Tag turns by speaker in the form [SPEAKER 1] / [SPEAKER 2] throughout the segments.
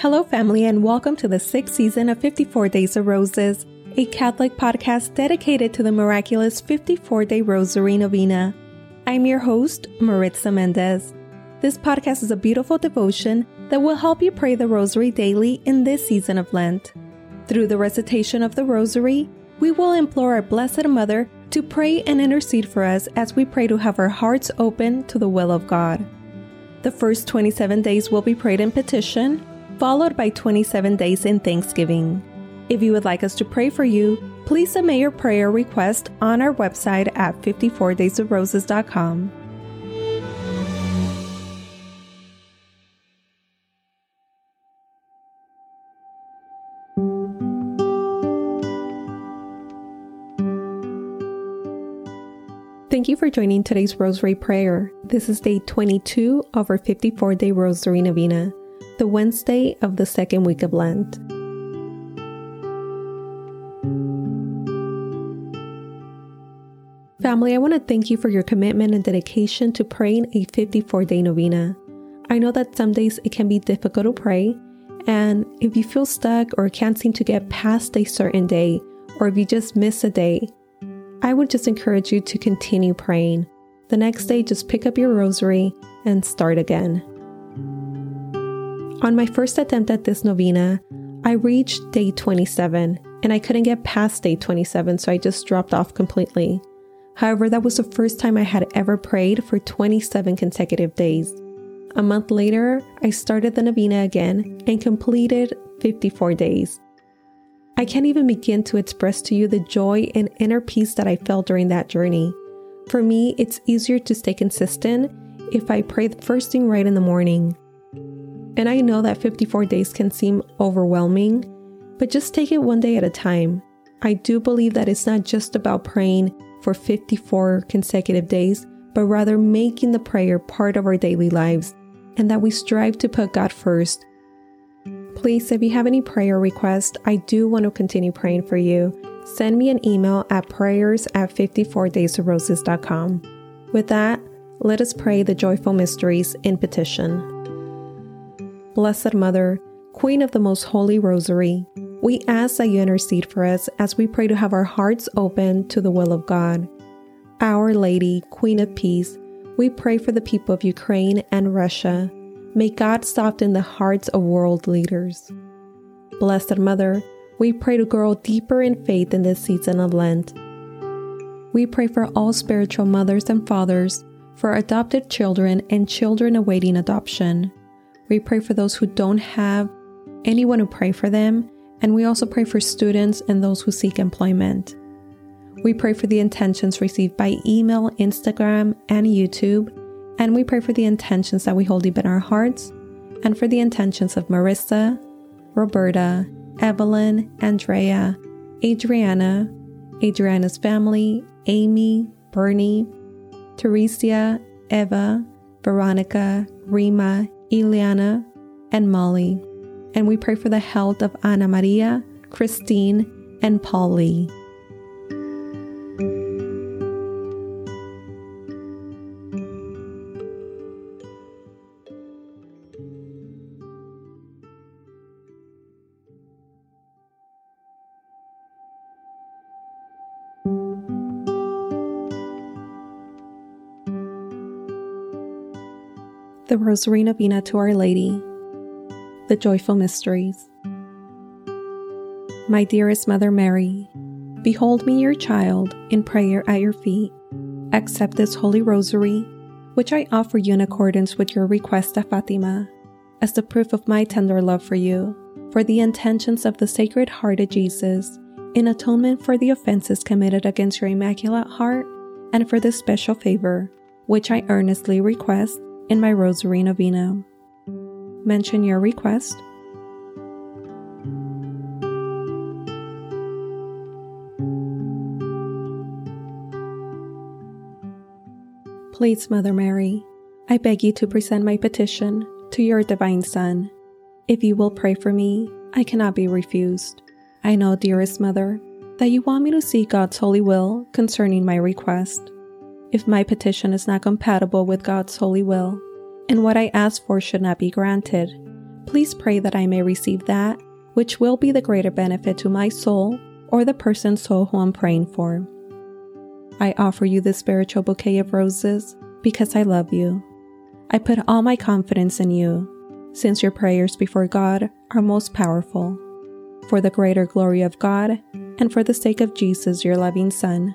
[SPEAKER 1] Hello, family, and welcome to the sixth season of 54 Days of Roses, a Catholic podcast dedicated to the miraculous 54 day Rosary Novena. I'm your host, Maritza Mendez. This podcast is a beautiful devotion that will help you pray the Rosary daily in this season of Lent. Through the recitation of the Rosary, we will implore our Blessed Mother to pray and intercede for us as we pray to have our hearts open to the will of God. The first 27 days will be prayed in petition, followed by 27 days in thanksgiving. If you would like us to pray for you, please submit your prayer request on our website at 54daysofroses.com. Thank you for joining today's Rosary Prayer. This is day 22 of our 54 day Rosary Novena the Wednesday of the second week of Lent. Family, I want to thank you for your commitment and dedication to praying a 54 day novena. I know that some days it can be difficult to pray, and if you feel stuck or can't seem to get past a certain day, or if you just miss a day, I would just encourage you to continue praying. The next day, just pick up your rosary and start again. On my first attempt at this novena, I reached day 27 and I couldn't get past day 27, so I just dropped off completely. However, that was the first time I had ever prayed for 27 consecutive days. A month later, I started the novena again and completed 54 days. I can't even begin to express to you the joy and inner peace that I felt during that journey. For me, it's easier to stay consistent if I pray the first thing right in the morning. And I know that 54 days can seem overwhelming, but just take it one day at a time. I do believe that it's not just about praying for 54 consecutive days, but rather making the prayer part of our daily lives and that we strive to put God first. Please, if you have any prayer requests, I do want to continue praying for you. Send me an email at prayers at 54daysofroses.com. With that, let us pray the joyful mysteries in petition. Blessed Mother, Queen of the Most Holy Rosary, we ask that you intercede for us as we pray to have our hearts open to the will of God. Our Lady, Queen of Peace, we pray for the people of Ukraine and Russia. May God soften the hearts of world leaders. Blessed Mother, we pray to grow deeper in faith in this season of Lent. We pray for all spiritual mothers and fathers, for adopted children and children awaiting adoption we pray for those who don't have anyone to pray for them, and we also pray for students and those who seek employment. We pray for the intentions received by email, Instagram, and YouTube, and we pray for the intentions that we hold deep in our hearts, and for the intentions of Marissa, Roberta, Evelyn, Andrea, Adriana, Adriana's family, Amy, Bernie, Teresia, Eva, Veronica, Rima, Ileana, and Molly. And we pray for the health of Anna Maria, Christine, and Polly. The Rosary Novena to Our Lady, the Joyful Mysteries. My dearest Mother Mary, behold me, your child, in prayer at your feet. Accept this Holy Rosary, which I offer you in accordance with your request at Fatima, as the proof of my tender love for you, for the intentions of the Sacred Heart of Jesus, in atonement for the offenses committed against your Immaculate Heart, and for this special favor, which I earnestly request in my Rosary Novena. Mention your request. Please, Mother Mary, I beg you to present my petition to your Divine Son. If you will pray for me, I cannot be refused. I know, dearest Mother, that you want me to seek God's holy will concerning my request if my petition is not compatible with God's holy will, and what I ask for should not be granted, please pray that I may receive that which will be the greater benefit to my soul or the person's soul who I'm praying for. I offer you this spiritual bouquet of roses because I love you. I put all my confidence in you, since your prayers before God are most powerful. For the greater glory of God, and for the sake of Jesus, your loving Son,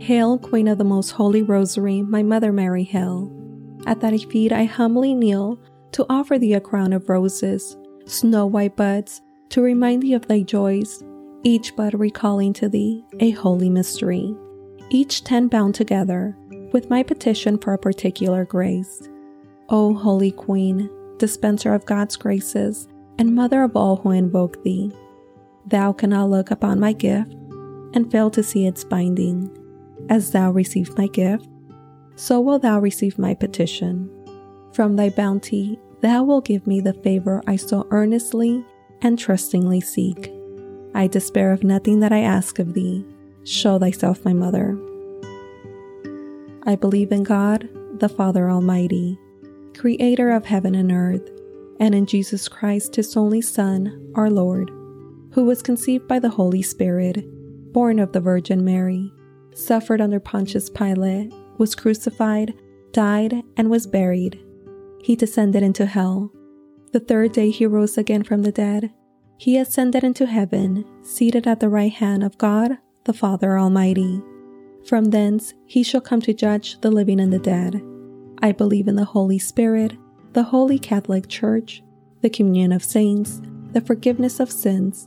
[SPEAKER 1] Hail, Queen of the Most Holy Rosary, my Mother Mary, hail. At thy feet I humbly kneel to offer thee a crown of roses, snow white buds, to remind thee of thy joys, each bud recalling to thee a holy mystery, each ten bound together with my petition for a particular grace. O Holy Queen, dispenser of God's graces, and mother of all who invoke thee, thou cannot look upon my gift and fail to see its binding. As thou receive my gift, so will thou receive my petition. From thy bounty thou wilt give me the favor I so earnestly and trustingly seek. I despair of nothing that I ask of thee. Show thyself my mother. I believe in God, the Father Almighty, creator of heaven and earth, and in Jesus Christ, his only Son, our Lord, who was conceived by the Holy Spirit, born of the Virgin Mary, suffered under Pontius Pilate, was crucified, died, and was buried he descended into hell. The third day he rose again from the dead. He ascended into heaven, seated at the right hand of God, the Father Almighty. From thence he shall come to judge the living and the dead. I believe in the Holy Spirit, the Holy Catholic Church, the communion of saints, the forgiveness of sins,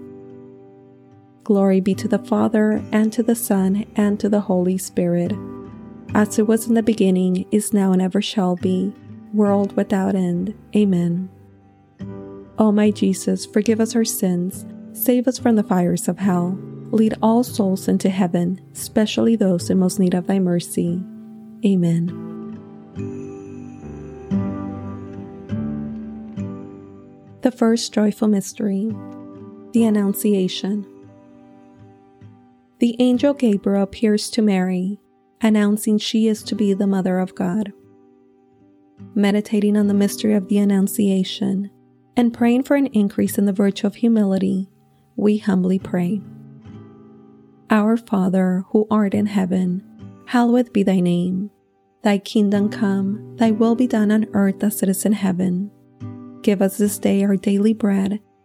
[SPEAKER 1] Glory be to the Father, and to the Son, and to the Holy Spirit as it was in the beginning, is now, and ever shall be, world without end. Amen. O my Jesus, forgive us our sins, save us from the fires of hell, lead all souls into heaven, especially those in most need of thy mercy. Amen. The first joyful mystery, the Annunciation. The angel Gabriel appears to Mary announcing she is to be the Mother of God. Meditating on the mystery of the Annunciation and praying for an increase in the virtue of humility, we humbly pray. Our Father, who art in heaven, hallowed be thy name. Thy kingdom come, thy will be done on earth as it is in heaven. Give us this day our daily bread,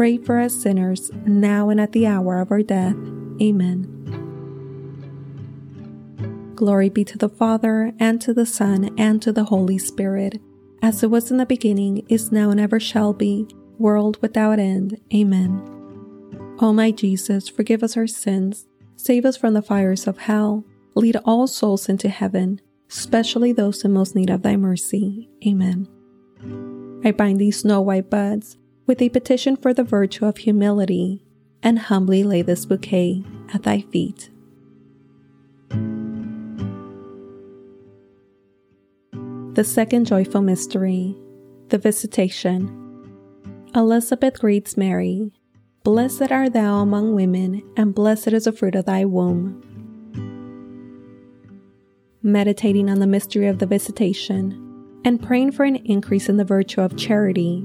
[SPEAKER 1] pray for us sinners, now and at the hour of our death. Amen. Glory be to the Father, and to the Son, and to the Holy Spirit, as it was in the beginning, is now, and ever shall be, world without end. Amen. O my Jesus, forgive us our sins, save us from the fires of hell, lead all souls into heaven, especially those in most need of thy mercy. Amen. I bind these snow white buds with a petition for the virtue of humility, and humbly lay this bouquet at thy feet. The second joyful mystery, the Visitation. Elizabeth greets Mary, Blessed art thou among women, and blessed is the fruit of thy womb. Meditating on the mystery of the Visitation and praying for an increase in the virtue of charity,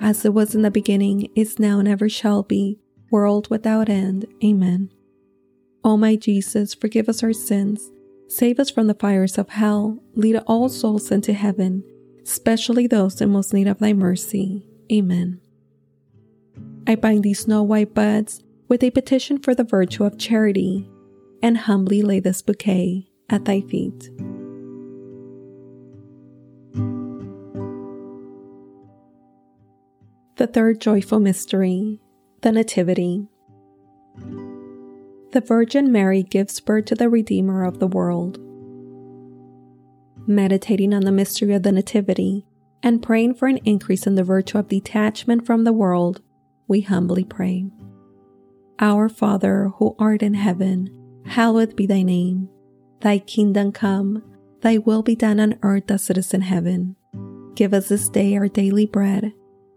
[SPEAKER 1] as it was in the beginning, is now, and ever shall be, world without end. Amen. O my Jesus, forgive us our sins, save us from the fires of hell, lead all souls into heaven, especially those in most need of thy mercy. Amen. I bind these snow white buds with a petition for the virtue of charity, and humbly lay this bouquet at thy feet. The third joyful mystery, the Nativity. The Virgin Mary gives birth to the Redeemer of the world. Meditating on the mystery of the Nativity and praying for an increase in the virtue of detachment from the world, we humbly pray. Our Father, who art in heaven, hallowed be thy name. Thy kingdom come, thy will be done on earth as it is in heaven. Give us this day our daily bread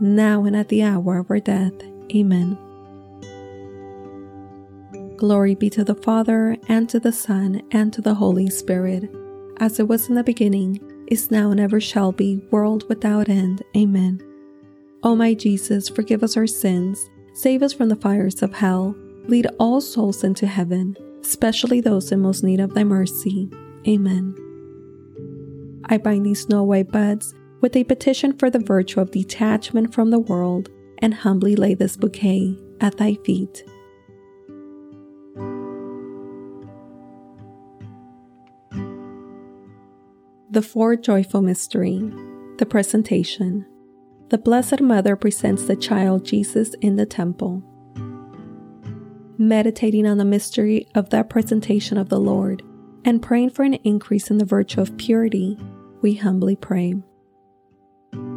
[SPEAKER 1] now and at the hour of our death. Amen. Glory be to the Father, and to the Son, and to the Holy Spirit, as it was in the beginning, is now, and ever shall be, world without end. Amen. O my Jesus, forgive us our sins, save us from the fires of hell, lead all souls into heaven, especially those in most need of thy mercy. Amen. I bind these snow white buds with a petition for the virtue of detachment from the world and humbly lay this bouquet at thy feet. The fourth joyful mystery, the presentation. The Blessed Mother presents the child Jesus in the temple. Meditating on the mystery of that presentation of the Lord and praying for an increase in the virtue of purity, we humbly pray.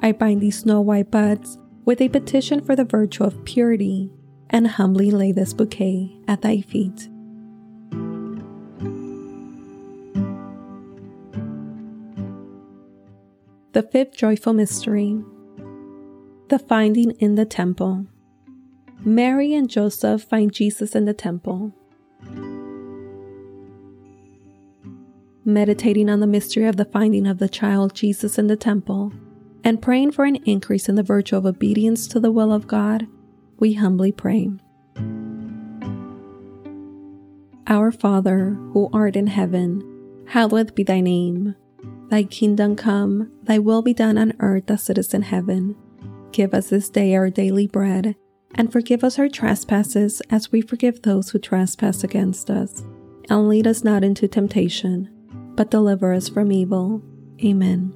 [SPEAKER 1] I bind these snow white buds with a petition for the virtue of purity, and humbly lay this bouquet at thy feet. The fifth joyful mystery The finding in the temple. Mary and Joseph find Jesus in the temple. Meditating on the mystery of the finding of the child Jesus in the temple and praying for an increase in the virtue of obedience to the will of God, we humbly pray. Our Father, who art in heaven, hallowed be thy name. Thy kingdom come, thy will be done on earth as it is in heaven. Give us this day our daily bread, and forgive us our trespasses as we forgive those who trespass against us. And lead us not into temptation, but deliver us from evil. Amen.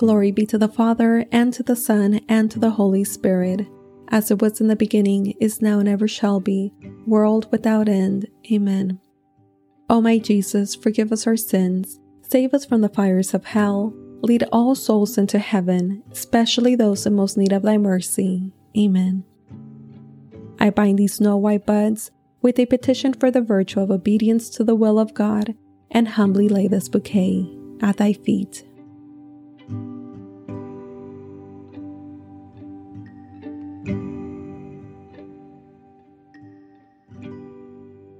[SPEAKER 1] Glory be to the Father, and to the Son, and to the Holy Spirit, as it was in the beginning, is now, and ever shall be, world without end. Amen. O my Jesus, forgive us our sins, save us from the fires of hell Lead all souls into heaven, especially those in most need of thy mercy. Amen. I bind these snow white buds with a petition for the virtue of obedience to the will of God and humbly lay this bouquet at thy feet.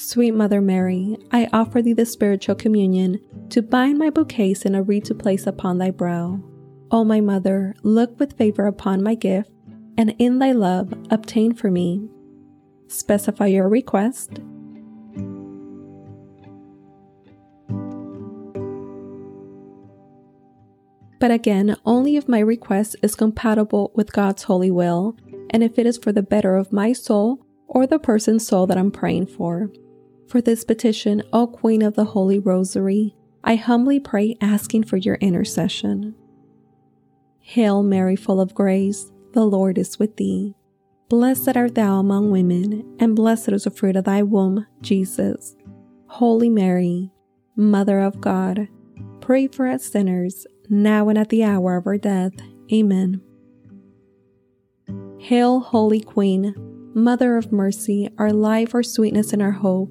[SPEAKER 1] Sweet Mother Mary, I offer Thee the spiritual communion to bind my bouquets in a wreath to place upon Thy brow. O my Mother, look with favor upon my gift, and in Thy love obtain for me. Specify your request but again, only if my request is compatible with God's holy will and if it is for the better of my soul or the person's soul that I'm praying for. For this petition, O Queen of the Holy Rosary, I humbly pray asking for your intercession. Hail Mary, full of grace, the Lord is with thee. Blessed art thou among women, and blessed is the fruit of thy womb, Jesus. Holy Mary, Mother of God, pray for us sinners now and at the hour of our death. Amen. Hail, Holy Queen, Mother of mercy, our life, our sweetness, and our hope.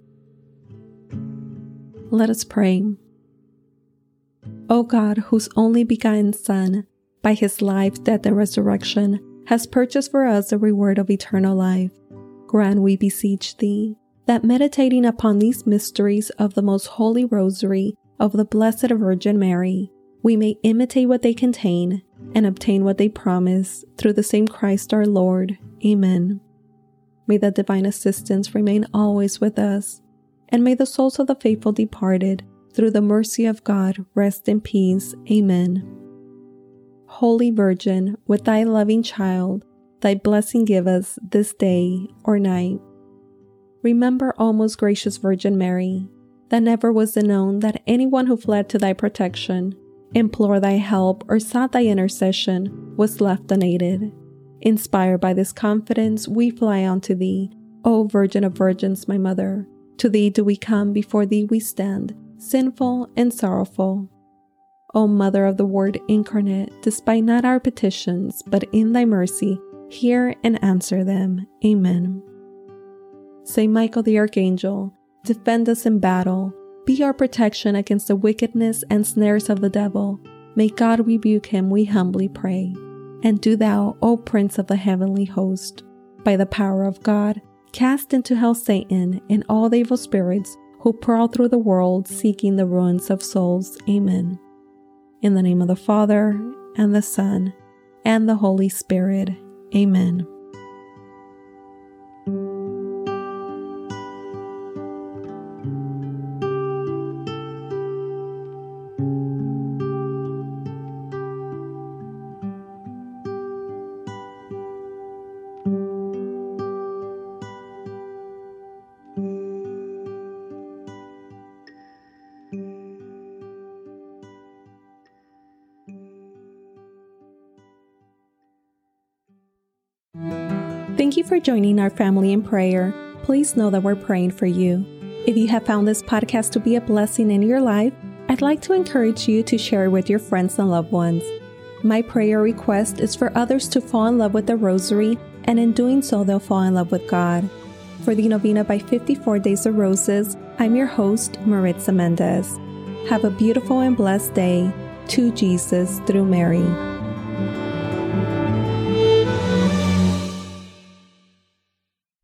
[SPEAKER 1] Let us pray. O God, whose only begotten Son, by his life, death, and resurrection, has purchased for us the reward of eternal life, grant, we beseech thee, that meditating upon these mysteries of the most holy rosary of the Blessed Virgin Mary, we may imitate what they contain and obtain what they promise through the same Christ our Lord. Amen. May the divine assistance remain always with us, and may the souls of the faithful departed, through the mercy of God, rest in peace. Amen. Holy Virgin, with thy loving child, thy blessing give us this day or night. Remember, O most gracious Virgin Mary, that never was it known that anyone who fled to thy protection implore thy help, or sought thy intercession was left unaided. Inspired by this confidence, we fly unto thee, O Virgin of Virgins, my Mother. To thee do we come, before thee we stand, sinful and sorrowful. O Mother of the Word incarnate, despite not our petitions, but in thy mercy, hear and answer them. Amen. Saint Michael the Archangel, defend us in battle be our protection against the wickedness and snares of the devil. May God rebuke him, we humbly pray. And do thou, O Prince of the heavenly host, by the power of God, cast into hell Satan and all the evil spirits who prowl through the world seeking the ruins of souls. Amen. In the name of the Father, and the Son, and the Holy Spirit. Amen. For joining our family in prayer. Please know that we're praying for you. If you have found this podcast to be a blessing in your life, I'd like to encourage you to share it with your friends and loved ones. My prayer request is for others to fall in love with the Rosary, and in doing so, they'll fall in love with God. For the Novena by 54 Days of Roses, I'm your host, Maritza Mendez. Have a beautiful and blessed day. To Jesus through Mary.